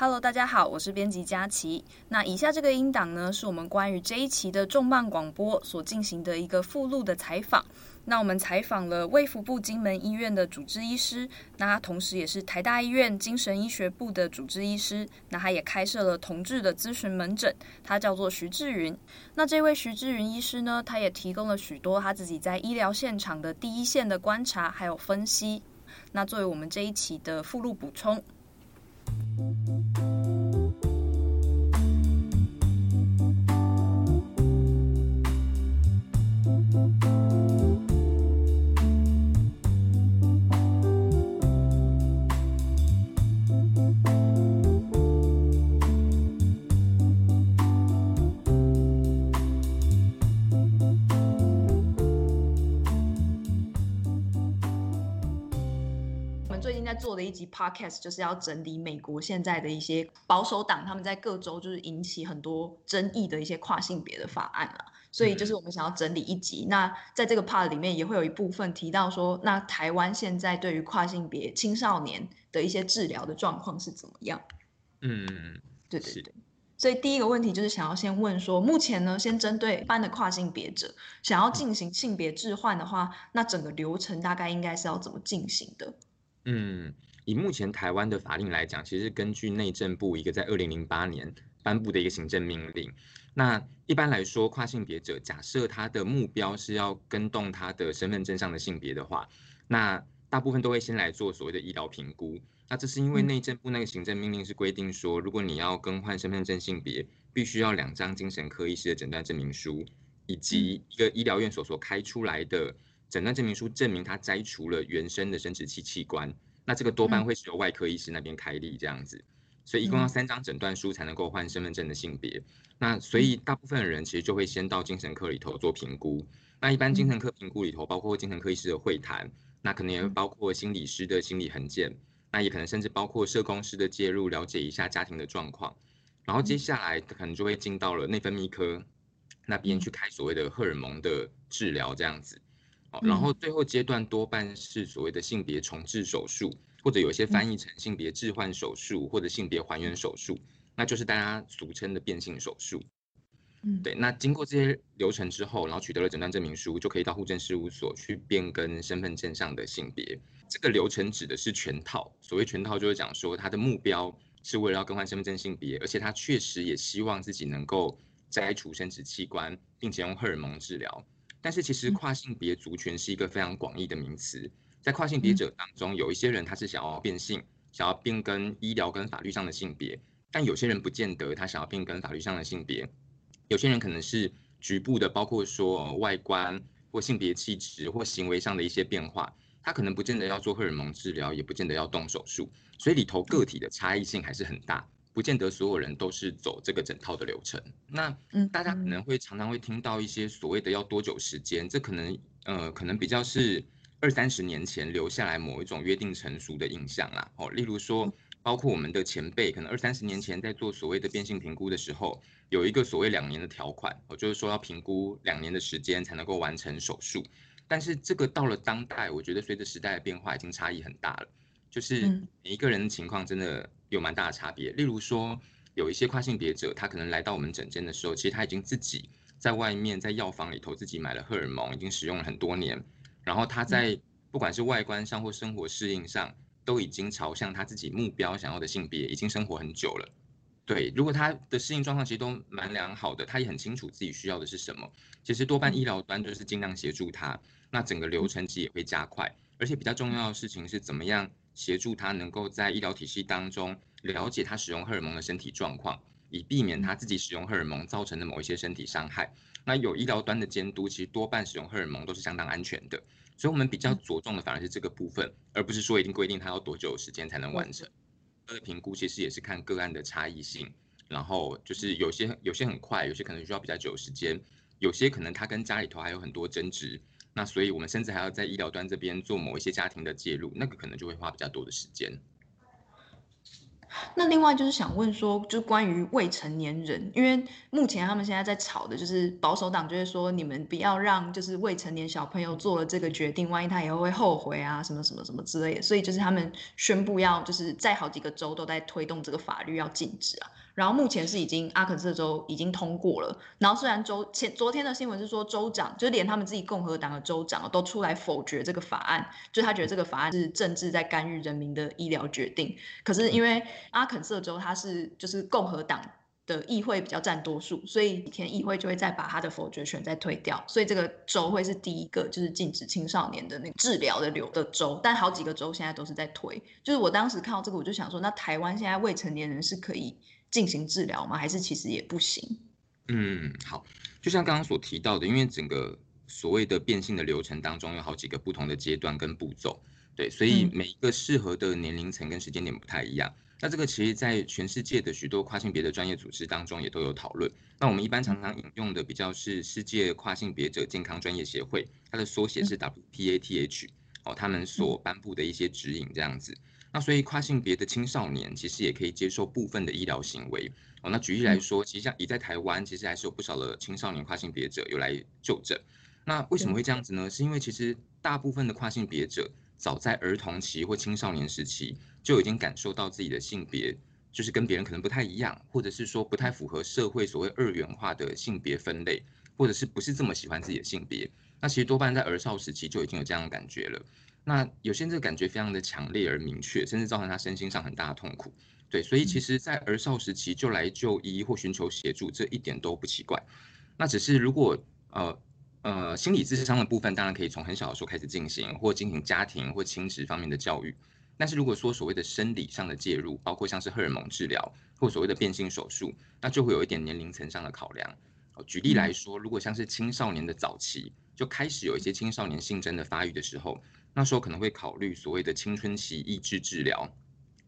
Hello，大家好，我是编辑佳琪。那以下这个音档呢，是我们关于这一期的重磅广播所进行的一个附录的采访。那我们采访了卫福部金门医院的主治医师，那他同时也是台大医院精神医学部的主治医师。那他也开设了同志的咨询门诊，他叫做徐志云。那这位徐志云医师呢，他也提供了许多他自己在医疗现场的第一线的观察还有分析。那作为我们这一期的附录补充。做的一集 podcast 就是要整理美国现在的一些保守党他们在各州就是引起很多争议的一些跨性别的法案了，所以就是我们想要整理一集。那在这个 part 里面也会有一部分提到说，那台湾现在对于跨性别青少年的一些治疗的状况是怎么样？嗯，对对对。所以第一个问题就是想要先问说，目前呢，先针对一般的跨性别者想要进行性别置换的话，那整个流程大概应该是要怎么进行的？嗯，以目前台湾的法令来讲，其实根据内政部一个在二零零八年颁布的一个行政命令，那一般来说，跨性别者假设他的目标是要跟动他的身份证上的性别的话，那大部分都会先来做所谓的医疗评估。那这是因为内政部那个行政命令是规定说，如果你要更换身份证性别，必须要两张精神科医师的诊断证明书，以及一个医疗院所所开出来的。诊断证明书证明他摘除了原生的生殖器器官，那这个多半会是由外科医师那边开立这样子，所以一共要三张诊断书才能够换身份证的性别。那所以大部分的人其实就会先到精神科里头做评估。那一般精神科评估里头包括精神科医师的会谈，那可能也会包括心理师的心理痕件，那也可能甚至包括社工师的介入，了解一下家庭的状况。然后接下来可能就会进到了内分泌科那边去开所谓的荷尔蒙的治疗这样子。然后最后阶段多半是所谓的性别重置手术，或者有些翻译成性别置换手术或者性别还原手术，那就是大家俗称的变性手术。嗯，对。那经过这些流程之后，然后取得了诊断证明书，就可以到户政事务所去变更身份证上的性别。这个流程指的是全套，所谓全套就是讲说他的目标是为了要更换身份证性别，而且他确实也希望自己能够摘除生殖器官，并且用荷尔蒙治疗。但是其实跨性别族群是一个非常广义的名词，在跨性别者当中，有一些人他是想要变性，想要变更医疗跟法律上的性别，但有些人不见得他想要变更法律上的性别，有些人可能是局部的，包括说外观或性别气质或行为上的一些变化，他可能不见得要做荷尔蒙治疗，也不见得要动手术，所以里头个体的差异性还是很大。不见得所有人都是走这个整套的流程。那大家可能会常常会听到一些所谓的要多久时间，这可能呃可能比较是二三十年前留下来某一种约定成熟的印象啦。哦，例如说，包括我们的前辈，可能二三十年前在做所谓的变性评估的时候，有一个所谓两年的条款，哦，就是说要评估两年的时间才能够完成手术。但是这个到了当代，我觉得随着时代的变化，已经差异很大了。就是每一个人的情况真的。有蛮大的差别，例如说，有一些跨性别者，他可能来到我们诊间的时候，其实他已经自己在外面在药房里头自己买了荷尔蒙，已经使用了很多年，然后他在不管是外观上或生活适应上，都已经朝向他自己目标想要的性别，已经生活很久了。对，如果他的适应状况其实都蛮良好的，他也很清楚自己需要的是什么，其实多半医疗端就是尽量协助他，那整个流程其实也会加快，而且比较重要的事情是怎么样。协助他能够在医疗体系当中了解他使用荷尔蒙的身体状况，以避免他自己使用荷尔蒙造成的某一些身体伤害。那有医疗端的监督，其实多半使用荷尔蒙都是相当安全的。所以，我们比较着重的反而是这个部分，而不是说一定规定他要多久时间才能完成。他的评估其实也是看个案的差异性，然后就是有些有些很快，有些可能需要比较久时间，有些可能他跟家里头还有很多争执。那所以，我们甚至还要在医疗端这边做某一些家庭的介入，那个可能就会花比较多的时间。那另外就是想问说，就关于未成年人，因为目前他们现在在吵的就是保守党，就是说你们不要让就是未成年小朋友做了这个决定，万一他以后会后悔啊，什么什么什么之类的，所以就是他们宣布要就是在好几个州都在推动这个法律要禁止啊。然后目前是已经阿肯色州已经通过了，然后虽然州前昨天的新闻是说州长就是连他们自己共和党的州长都出来否决这个法案，就他觉得这个法案是政治在干预人民的医疗决定。可是因为阿肯色州它是就是共和党的议会比较占多数，所以几天议会就会再把他的否决权再推掉，所以这个州会是第一个就是禁止青少年的那个治疗的流的州。但好几个州现在都是在推，就是我当时看到这个我就想说，那台湾现在未成年人是可以。进行治疗吗？还是其实也不行？嗯，好，就像刚刚所提到的，因为整个所谓的变性的流程当中有好几个不同的阶段跟步骤，对，所以每一个适合的年龄层跟时间点不太一样。嗯、那这个其实，在全世界的许多跨性别的专业组织当中也都有讨论。那我们一般常常引用的比较是世界跨性别者健康专业协会，它的缩写是 WPATH，哦，他们所颁布的一些指引这样子。那所以跨性别的青少年其实也可以接受部分的医疗行为哦。那举例来说，其实像已在台湾，其实还是有不少的青少年跨性别者有来就诊。那为什么会这样子呢？是因为其实大部分的跨性别者早在儿童期或青少年时期就已经感受到自己的性别就是跟别人可能不太一样，或者是说不太符合社会所谓二元化的性别分类，或者是不是这么喜欢自己的性别。那其实多半在儿少时期就已经有这样的感觉了。那有些人这个感觉非常的强烈而明确，甚至造成他身心上很大的痛苦。对，所以其实，在儿少时期就来就医或寻求协助，这一点都不奇怪。那只是如果呃呃心理智商的部分，当然可以从很小的时候开始进行，或进行家庭或亲子方面的教育。但是如果说所谓的生理上的介入，包括像是荷尔蒙治疗或所谓的变性手术，那就会有一点年龄层上的考量。举例来说，如果像是青少年的早期就开始有一些青少年性征的发育的时候。那时候可能会考虑所谓的青春期抑制治疗，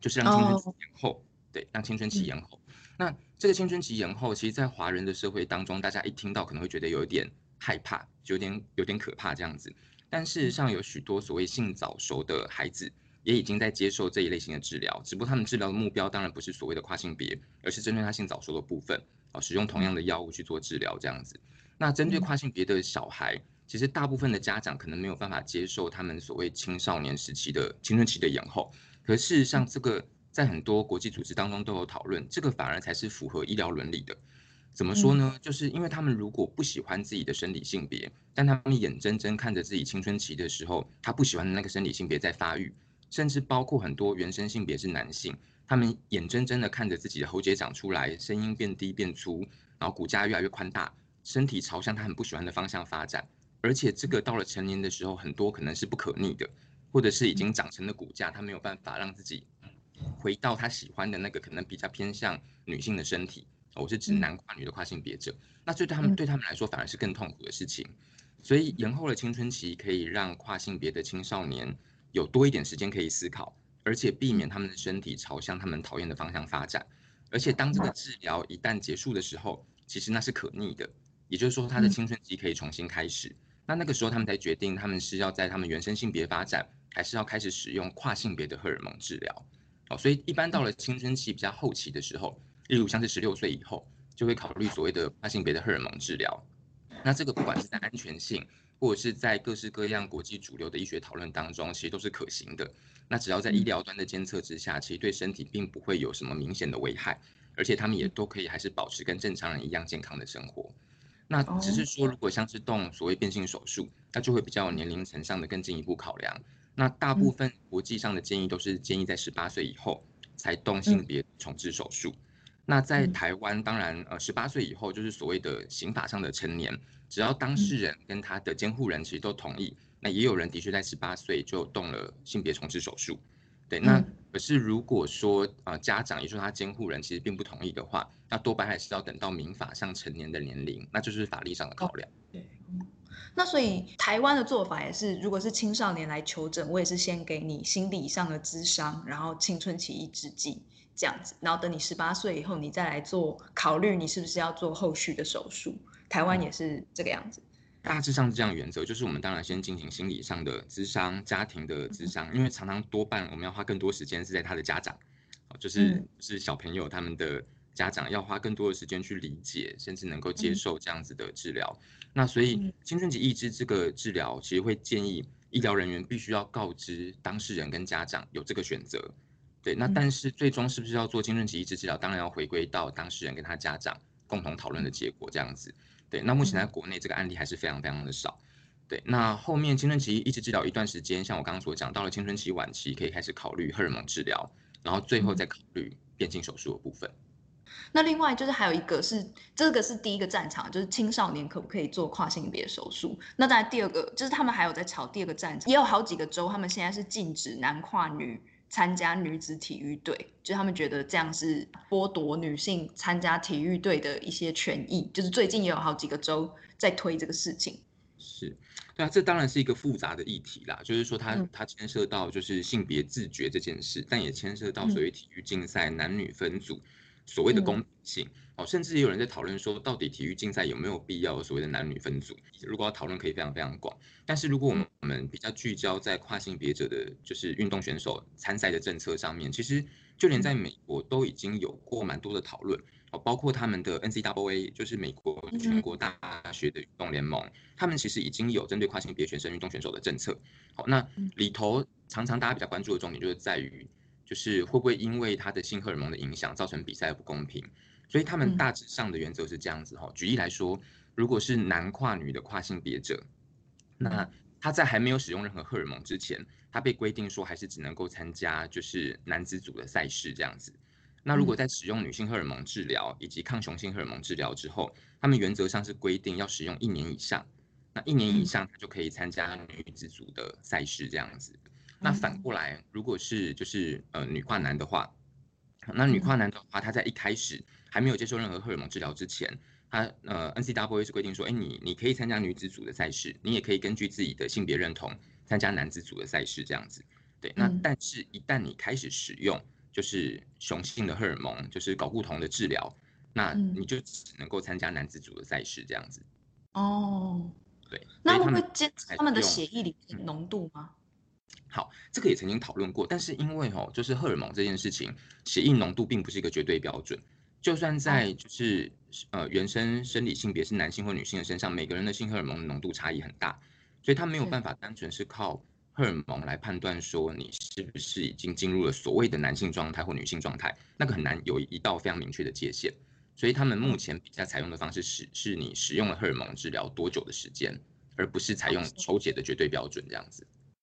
就是让青春期延后，oh. 对，让青春期延后。嗯、那这个青春期延后，其实，在华人的社会当中，大家一听到可能会觉得有一点害怕，有点有点可怕这样子。但事实上，有许多所谓性早熟的孩子，也已经在接受这一类型的治疗，只不过他们治疗的目标当然不是所谓的跨性别，而是针对他性早熟的部分，啊，使用同样的药物去做治疗这样子。那针对跨性别的小孩。其实大部分的家长可能没有办法接受他们所谓青少年时期的青春期的延后，可事实上，这个在很多国际组织当中都有讨论，这个反而才是符合医疗伦理的。怎么说呢？就是因为他们如果不喜欢自己的生理性别，但他们眼睁睁看着自己青春期的时候，他不喜欢的那个生理性别在发育，甚至包括很多原生性别是男性，他们眼睁睁的看着自己的喉结长出来，声音变低变粗，然后骨架越来越宽大，身体朝向他很不喜欢的方向发展。而且这个到了成年的时候，很多可能是不可逆的，或者是已经长成的骨架，他没有办法让自己回到他喜欢的那个可能比较偏向女性的身体。我是指男跨女的跨性别者，那这对他们对他们来说反而是更痛苦的事情。所以延后了青春期可以让跨性别的青少年有多一点时间可以思考，而且避免他们的身体朝向他们讨厌的方向发展。而且当这个治疗一旦结束的时候，其实那是可逆的，也就是说他的青春期可以重新开始。那那个时候，他们才决定他们是要在他们原生性别发展，还是要开始使用跨性别的荷尔蒙治疗。哦，所以一般到了青春期比较后期的时候，例如像是十六岁以后，就会考虑所谓的跨性别的荷尔蒙治疗。那这个不管是在安全性，或者是在各式各样国际主流的医学讨论当中，其实都是可行的。那只要在医疗端的监测之下，其实对身体并不会有什么明显的危害，而且他们也都可以还是保持跟正常人一样健康的生活。那只是说，如果像是动所谓变性手术，那就会比较有年龄层上的更进一步考量。那大部分国际上的建议都是建议在十八岁以后才动性别重置手术。那在台湾，当然呃十八岁以后就是所谓的刑法上的成年，只要当事人跟他的监护人其实都同意，那也有人的确在十八岁就动了性别重置手术。对，那可是如果说啊、呃，家长也说他监护人其实并不同意的话，那多半还是要等到民法上成年的年龄，那就是法律上的考量。对，那所以台湾的做法也是，如果是青少年来求诊，我也是先给你心理上的咨商，然后青春期抑制剂这样子，然后等你十八岁以后，你再来做考虑，你是不是要做后续的手术。台湾也是这个样子。大致上是这样的原则，就是我们当然先进行心理上的咨商、家庭的咨商，因为常常多半我们要花更多时间是在他的家长，就是是小朋友他们的家长要花更多的时间去理解，甚至能够接受这样子的治疗。那所以青春期抑制这个治疗，其实会建议医疗人员必须要告知当事人跟家长有这个选择。对，那但是最终是不是要做青春期抑制治疗，当然要回归到当事人跟他家长共同讨论的结果这样子。对，那目前在国内这个案例还是非常非常的少。对，那后面青春期一直治疗一段时间，像我刚刚所讲，到了青春期晚期可以开始考虑荷尔蒙治疗，然后最后再考虑变性手术的部分。那另外就是还有一个是这个是第一个战场，就是青少年可不可以做跨性别手术？那当然第二个就是他们还有在吵第二个战场，也有好几个州他们现在是禁止男跨女。参加女子体育队，就他们觉得这样是剥夺女性参加体育队的一些权益。就是最近也有好几个州在推这个事情。是，对啊，这当然是一个复杂的议题啦。就是说它，它它牵涉到就是性别自觉这件事，但也牵涉到所谓体育竞赛男女分组。所谓的公平性，哦，甚至也有人在讨论说，到底体育竞赛有没有必要所谓的男女分组？如果要讨论，可以非常非常广。但是如果我们比较聚焦在跨性别者的，就是运动选手参赛的政策上面，其实就连在美国都已经有过蛮多的讨论，哦，包括他们的 NCAA，就是美国全国大学的运动联盟，他们其实已经有针对跨性别学生运动选手的政策。好，那里头常常大家比较关注的重点就是在于。就是会不会因为他的性荷尔蒙的影响造成比赛不公平？所以他们大致上的原则是这样子哈。举例来说，如果是男跨女的跨性别者，那他在还没有使用任何荷尔蒙之前，他被规定说还是只能够参加就是男子组的赛事这样子。那如果在使用女性荷尔蒙治疗以及抗雄性荷尔蒙治疗之后，他们原则上是规定要使用一年以上，那一年以上他就可以参加女子组的赛事这样子。那反过来，如果是就是呃女跨男的话，那女跨男的话，他在一开始还没有接受任何荷尔蒙治疗之前，他呃 N C W A 是规定说，哎，你你可以参加女子组的赛事，你也可以根据自己的性别认同参加男子组的赛事这样子。对，那但是一旦你开始使用就是雄性的荷尔蒙，就是睾固酮的治疗，那你就只能够参加男子组的赛事这样子。哦，对，那会不会监测他们的血液里的浓度吗？好，这个也曾经讨论过，但是因为哦，就是荷尔蒙这件事情，血液浓度并不是一个绝对标准。就算在就是呃原生生理性别是男性或女性的身上，每个人的性荷尔蒙浓度差异很大，所以他没有办法单纯是靠荷尔蒙来判断说你是不是已经进入了所谓的男性状态或女性状态，那个很难有一道非常明确的界限。所以他们目前比较采用的方式是，是你使用了荷尔蒙治疗多久的时间，而不是采用抽血的绝对标准这样子。